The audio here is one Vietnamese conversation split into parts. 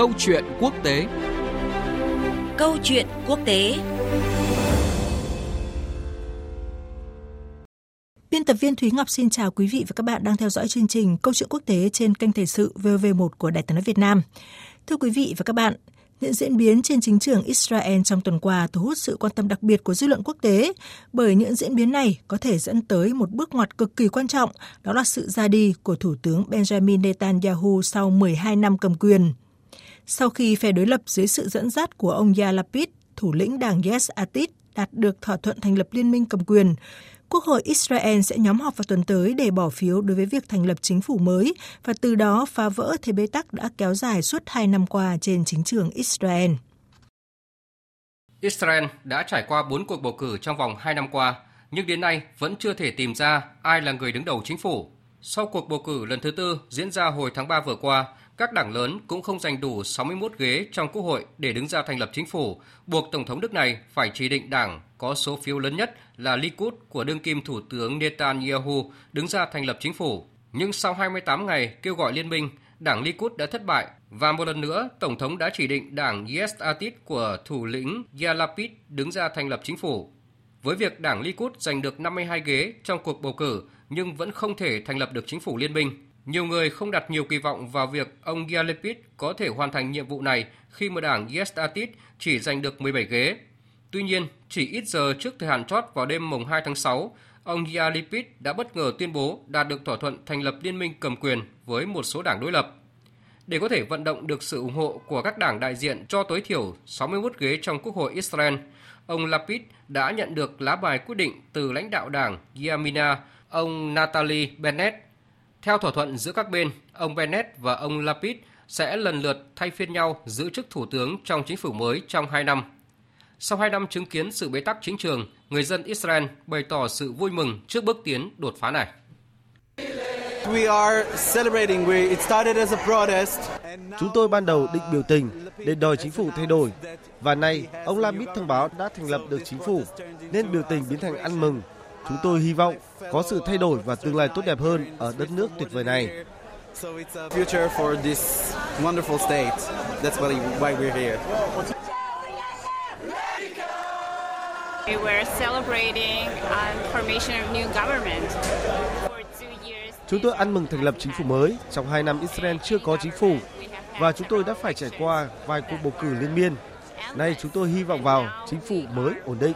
Câu chuyện quốc tế Câu chuyện quốc tế Biên tập viên Thúy Ngọc xin chào quý vị và các bạn đang theo dõi chương trình Câu chuyện quốc tế trên kênh Thời sự VV1 của Đài tiếng nói Việt Nam. Thưa quý vị và các bạn, những diễn biến trên chính trường Israel trong tuần qua thu hút sự quan tâm đặc biệt của dư luận quốc tế bởi những diễn biến này có thể dẫn tới một bước ngoặt cực kỳ quan trọng, đó là sự ra đi của Thủ tướng Benjamin Netanyahu sau 12 năm cầm quyền. Sau khi phe đối lập dưới sự dẫn dắt của ông Yair Lapid, thủ lĩnh đảng Yes Atid, đạt được thỏa thuận thành lập liên minh cầm quyền, Quốc hội Israel sẽ nhóm họp vào tuần tới để bỏ phiếu đối với việc thành lập chính phủ mới và từ đó phá vỡ thế bế tắc đã kéo dài suốt hai năm qua trên chính trường Israel. Israel đã trải qua bốn cuộc bầu cử trong vòng hai năm qua, nhưng đến nay vẫn chưa thể tìm ra ai là người đứng đầu chính phủ. Sau cuộc bầu cử lần thứ tư diễn ra hồi tháng 3 vừa qua, các đảng lớn cũng không giành đủ 61 ghế trong Quốc hội để đứng ra thành lập chính phủ, buộc Tổng thống nước này phải chỉ định đảng có số phiếu lớn nhất là Likud của đương kim Thủ tướng Netanyahu đứng ra thành lập chính phủ. Nhưng sau 28 ngày kêu gọi liên minh, đảng Likud đã thất bại và một lần nữa Tổng thống đã chỉ định đảng Yes Atid của thủ lĩnh Yair đứng ra thành lập chính phủ. Với việc đảng Likud giành được 52 ghế trong cuộc bầu cử nhưng vẫn không thể thành lập được chính phủ liên minh, nhiều người không đặt nhiều kỳ vọng vào việc ông Yair có thể hoàn thành nhiệm vụ này khi mà đảng Yes Atit chỉ giành được 17 ghế. Tuy nhiên, chỉ ít giờ trước thời hạn chót vào đêm mùng 2 tháng 6, ông Yair đã bất ngờ tuyên bố đạt được thỏa thuận thành lập liên minh cầm quyền với một số đảng đối lập. Để có thể vận động được sự ủng hộ của các đảng đại diện cho tối thiểu 61 ghế trong Quốc hội Israel, ông Lapid đã nhận được lá bài quyết định từ lãnh đạo đảng Yamina, ông Natalie Bennett theo thỏa thuận giữa các bên, ông Bennett và ông Lapid sẽ lần lượt thay phiên nhau giữ chức thủ tướng trong chính phủ mới trong hai năm. Sau hai năm chứng kiến sự bế tắc chính trường, người dân Israel bày tỏ sự vui mừng trước bước tiến đột phá này. Chúng tôi ban đầu định biểu tình để đòi chính phủ thay đổi và nay ông Lapid thông báo đã thành lập được chính phủ nên biểu tình biến thành ăn mừng Chúng tôi hy vọng có sự thay đổi và tương lai tốt đẹp hơn ở đất nước tuyệt vời này. Chúng tôi ăn mừng thành lập chính phủ mới. Trong hai năm Israel chưa có chính phủ và chúng tôi đã phải trải qua vài cuộc bầu cử liên miên. Nay chúng tôi hy vọng vào chính phủ mới ổn định.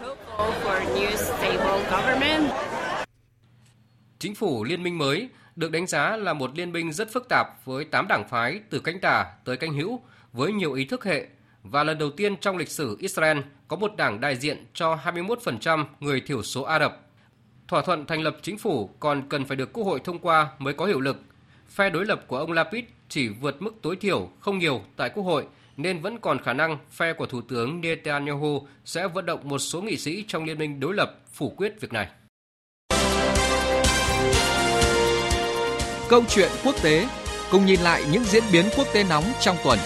Chính phủ liên minh mới được đánh giá là một liên minh rất phức tạp với 8 đảng phái từ cánh tả tới cánh hữu với nhiều ý thức hệ và lần đầu tiên trong lịch sử Israel có một đảng đại diện cho 21% người thiểu số Ả Rập. Thỏa thuận thành lập chính phủ còn cần phải được Quốc hội thông qua mới có hiệu lực. Phe đối lập của ông Lapid chỉ vượt mức tối thiểu không nhiều tại Quốc hội nên vẫn còn khả năng phe của Thủ tướng Netanyahu sẽ vận động một số nghị sĩ trong liên minh đối lập phủ quyết việc này. Câu chuyện quốc tế cùng nhìn lại những diễn biến quốc tế nóng trong tuần.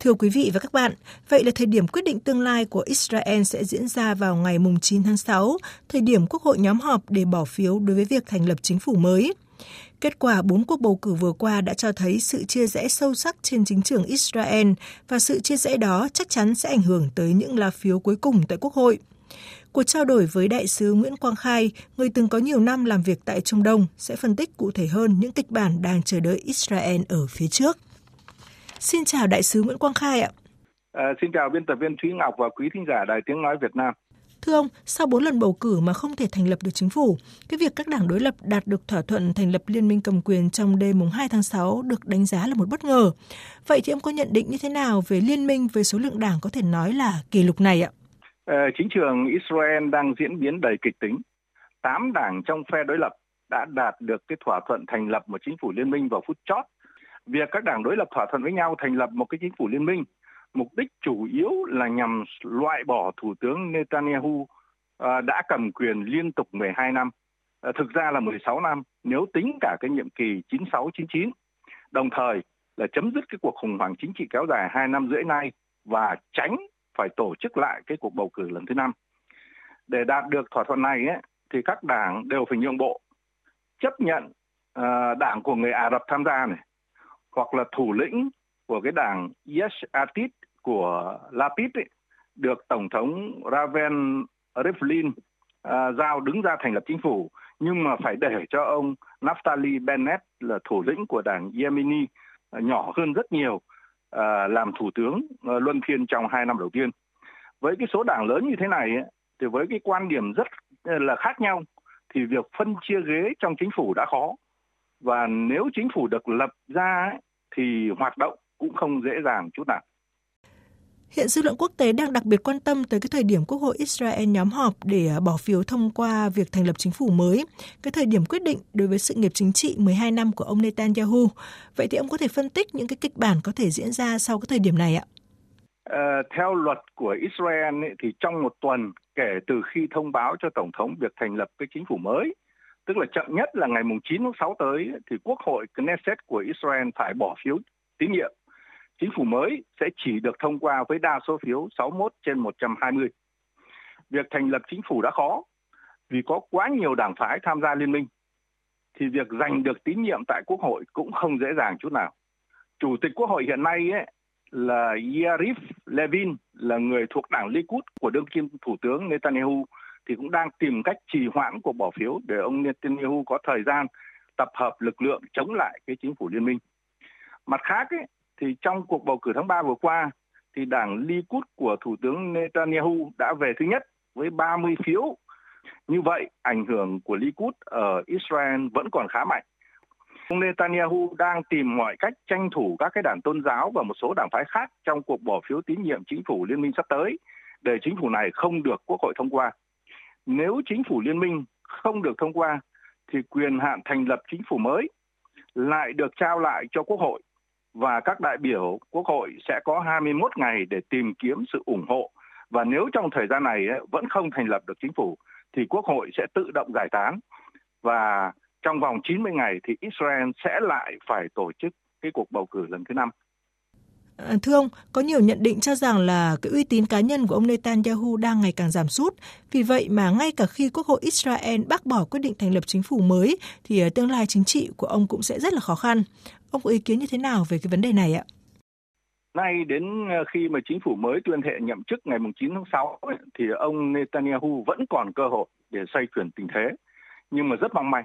Thưa quý vị và các bạn, vậy là thời điểm quyết định tương lai của Israel sẽ diễn ra vào ngày 9 tháng 6, thời điểm Quốc hội nhóm họp để bỏ phiếu đối với việc thành lập chính phủ mới. Kết quả bốn cuộc bầu cử vừa qua đã cho thấy sự chia rẽ sâu sắc trên chính trường Israel và sự chia rẽ đó chắc chắn sẽ ảnh hưởng tới những lá phiếu cuối cùng tại Quốc hội. Cuộc trao đổi với đại sứ Nguyễn Quang Khai, người từng có nhiều năm làm việc tại Trung Đông, sẽ phân tích cụ thể hơn những kịch bản đang chờ đợi Israel ở phía trước. Xin chào đại sứ Nguyễn Quang Khai ạ. À, xin chào biên tập viên Thúy Ngọc và quý thính giả Đài Tiếng Nói Việt Nam. Thưa ông, sau 4 lần bầu cử mà không thể thành lập được chính phủ, cái việc các đảng đối lập đạt được thỏa thuận thành lập liên minh cầm quyền trong đêm mùng 2 tháng 6 được đánh giá là một bất ngờ. Vậy thì ông có nhận định như thế nào về liên minh với số lượng đảng có thể nói là kỷ lục này ạ? Ờ, chính trường Israel đang diễn biến đầy kịch tính. Tám đảng trong phe đối lập đã đạt được cái thỏa thuận thành lập một chính phủ liên minh vào phút chót. Việc các đảng đối lập thỏa thuận với nhau thành lập một cái chính phủ liên minh mục đích chủ yếu là nhằm loại bỏ Thủ tướng Netanyahu à, đã cầm quyền liên tục 12 năm. À, thực ra là 16 năm nếu tính cả cái nhiệm kỳ 96-99. Đồng thời là chấm dứt cái cuộc khủng hoảng chính trị kéo dài 2 năm rưỡi nay và tránh phải tổ chức lại cái cuộc bầu cử lần thứ năm. Để đạt được thỏa thuận này ấy, thì các đảng đều phải nhượng bộ, chấp nhận uh, đảng của người Ả Rập tham gia này hoặc là thủ lĩnh của cái đảng Yesh Atit của Lapid ấy, được tổng thống Raven Rivlin à, giao đứng ra thành lập chính phủ nhưng mà phải để cho ông Naftali Bennett là thủ lĩnh của đảng Yemeni à, nhỏ hơn rất nhiều à, làm thủ tướng à, luân phiên trong hai năm đầu tiên. Với cái số đảng lớn như thế này ấy, thì với cái quan điểm rất là khác nhau thì việc phân chia ghế trong chính phủ đã khó và nếu chính phủ được lập ra ấy, thì hoạt động cũng không dễ dàng chút nào. Hiện dư luận quốc tế đang đặc biệt quan tâm tới cái thời điểm Quốc hội Israel nhóm họp để à, bỏ phiếu thông qua việc thành lập chính phủ mới, cái thời điểm quyết định đối với sự nghiệp chính trị 12 năm của ông Netanyahu. Vậy thì ông có thể phân tích những cái kịch bản có thể diễn ra sau cái thời điểm này ạ? À, theo luật của Israel ấy, thì trong một tuần kể từ khi thông báo cho Tổng thống việc thành lập cái chính phủ mới, tức là chậm nhất là ngày mùng 9 tháng 6 tới, thì Quốc hội Knesset của Israel phải bỏ phiếu tín nhiệm chính phủ mới sẽ chỉ được thông qua với đa số phiếu 61 trên 120. Việc thành lập chính phủ đã khó vì có quá nhiều đảng phái tham gia liên minh, thì việc giành được tín nhiệm tại Quốc hội cũng không dễ dàng chút nào. Chủ tịch Quốc hội hiện nay ấy, là Yarif Levin là người thuộc đảng Likud của đương kim Thủ tướng Netanyahu thì cũng đang tìm cách trì hoãn cuộc bỏ phiếu để ông Netanyahu có thời gian tập hợp lực lượng chống lại cái chính phủ liên minh. Mặt khác ấy, thì trong cuộc bầu cử tháng 3 vừa qua thì đảng Likud của Thủ tướng Netanyahu đã về thứ nhất với 30 phiếu. Như vậy, ảnh hưởng của Likud ở Israel vẫn còn khá mạnh. Ông Netanyahu đang tìm mọi cách tranh thủ các cái đảng tôn giáo và một số đảng phái khác trong cuộc bỏ phiếu tín nhiệm chính phủ liên minh sắp tới để chính phủ này không được quốc hội thông qua. Nếu chính phủ liên minh không được thông qua thì quyền hạn thành lập chính phủ mới lại được trao lại cho quốc hội và các đại biểu quốc hội sẽ có 21 ngày để tìm kiếm sự ủng hộ và nếu trong thời gian này vẫn không thành lập được chính phủ, thì quốc hội sẽ tự động giải tán và trong vòng 90 ngày thì Israel sẽ lại phải tổ chức cái cuộc bầu cử lần thứ năm. À, thưa ông, có nhiều nhận định cho rằng là cái uy tín cá nhân của ông Netanyahu đang ngày càng giảm sút. Vì vậy mà ngay cả khi Quốc hội Israel bác bỏ quyết định thành lập chính phủ mới thì ờ, tương lai chính trị của ông cũng sẽ rất là khó khăn. Ông có ý kiến như thế nào về cái vấn đề này ạ? Nay đến ờ, khi mà chính phủ mới tuyên thệ nhậm chức ngày 9 tháng 6 ấy, thì ông Netanyahu vẫn còn cơ hội để xoay chuyển tình thế, nhưng mà rất mong manh.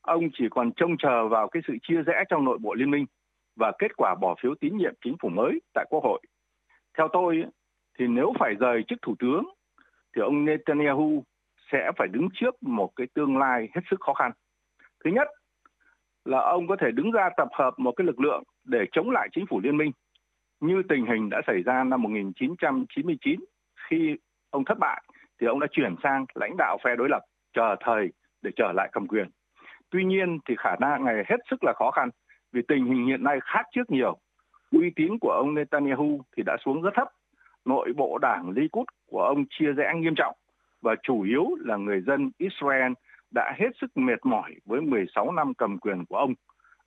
Ông chỉ còn trông chờ vào cái sự chia rẽ trong nội bộ liên minh và kết quả bỏ phiếu tín nhiệm chính phủ mới tại Quốc hội. Theo tôi, thì nếu phải rời chức thủ tướng, thì ông Netanyahu sẽ phải đứng trước một cái tương lai hết sức khó khăn. Thứ nhất là ông có thể đứng ra tập hợp một cái lực lượng để chống lại chính phủ liên minh, như tình hình đã xảy ra năm 1999 khi ông thất bại thì ông đã chuyển sang lãnh đạo phe đối lập chờ thời để trở lại cầm quyền. Tuy nhiên thì khả năng này hết sức là khó khăn vì tình hình hiện nay khác trước nhiều. Uy tín của ông Netanyahu thì đã xuống rất thấp. Nội bộ đảng Likud của ông chia rẽ nghiêm trọng và chủ yếu là người dân Israel đã hết sức mệt mỏi với 16 năm cầm quyền của ông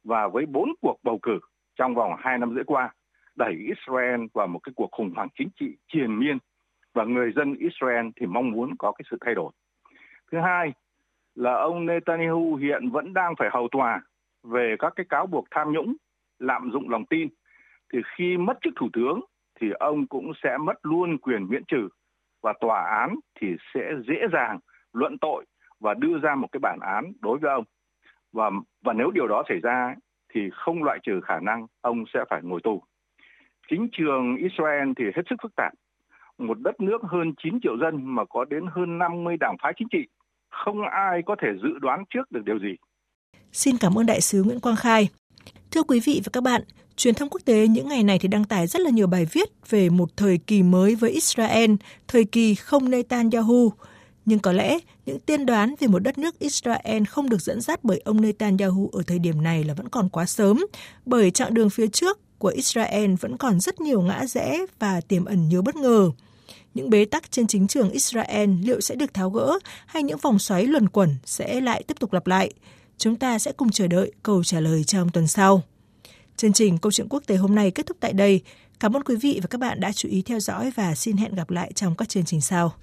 và với bốn cuộc bầu cử trong vòng 2 năm rưỡi qua, đẩy Israel vào một cái cuộc khủng hoảng chính trị triền miên và người dân Israel thì mong muốn có cái sự thay đổi. Thứ hai là ông Netanyahu hiện vẫn đang phải hầu tòa về các cái cáo buộc tham nhũng, lạm dụng lòng tin thì khi mất chức thủ tướng thì ông cũng sẽ mất luôn quyền miễn trừ và tòa án thì sẽ dễ dàng luận tội và đưa ra một cái bản án đối với ông và và nếu điều đó xảy ra thì không loại trừ khả năng ông sẽ phải ngồi tù. Chính trường Israel thì hết sức phức tạp. Một đất nước hơn 9 triệu dân mà có đến hơn 50 đảng phái chính trị, không ai có thể dự đoán trước được điều gì. Xin cảm ơn đại sứ Nguyễn Quang Khai. Thưa quý vị và các bạn, truyền thông quốc tế những ngày này thì đăng tải rất là nhiều bài viết về một thời kỳ mới với Israel, thời kỳ không Netanyahu. Nhưng có lẽ những tiên đoán về một đất nước Israel không được dẫn dắt bởi ông Netanyahu ở thời điểm này là vẫn còn quá sớm, bởi chặng đường phía trước của Israel vẫn còn rất nhiều ngã rẽ và tiềm ẩn nhiều bất ngờ. Những bế tắc trên chính trường Israel liệu sẽ được tháo gỡ hay những vòng xoáy luẩn quẩn sẽ lại tiếp tục lặp lại? Chúng ta sẽ cùng chờ đợi câu trả lời trong tuần sau. Chương trình Câu chuyện quốc tế hôm nay kết thúc tại đây. Cảm ơn quý vị và các bạn đã chú ý theo dõi và xin hẹn gặp lại trong các chương trình sau.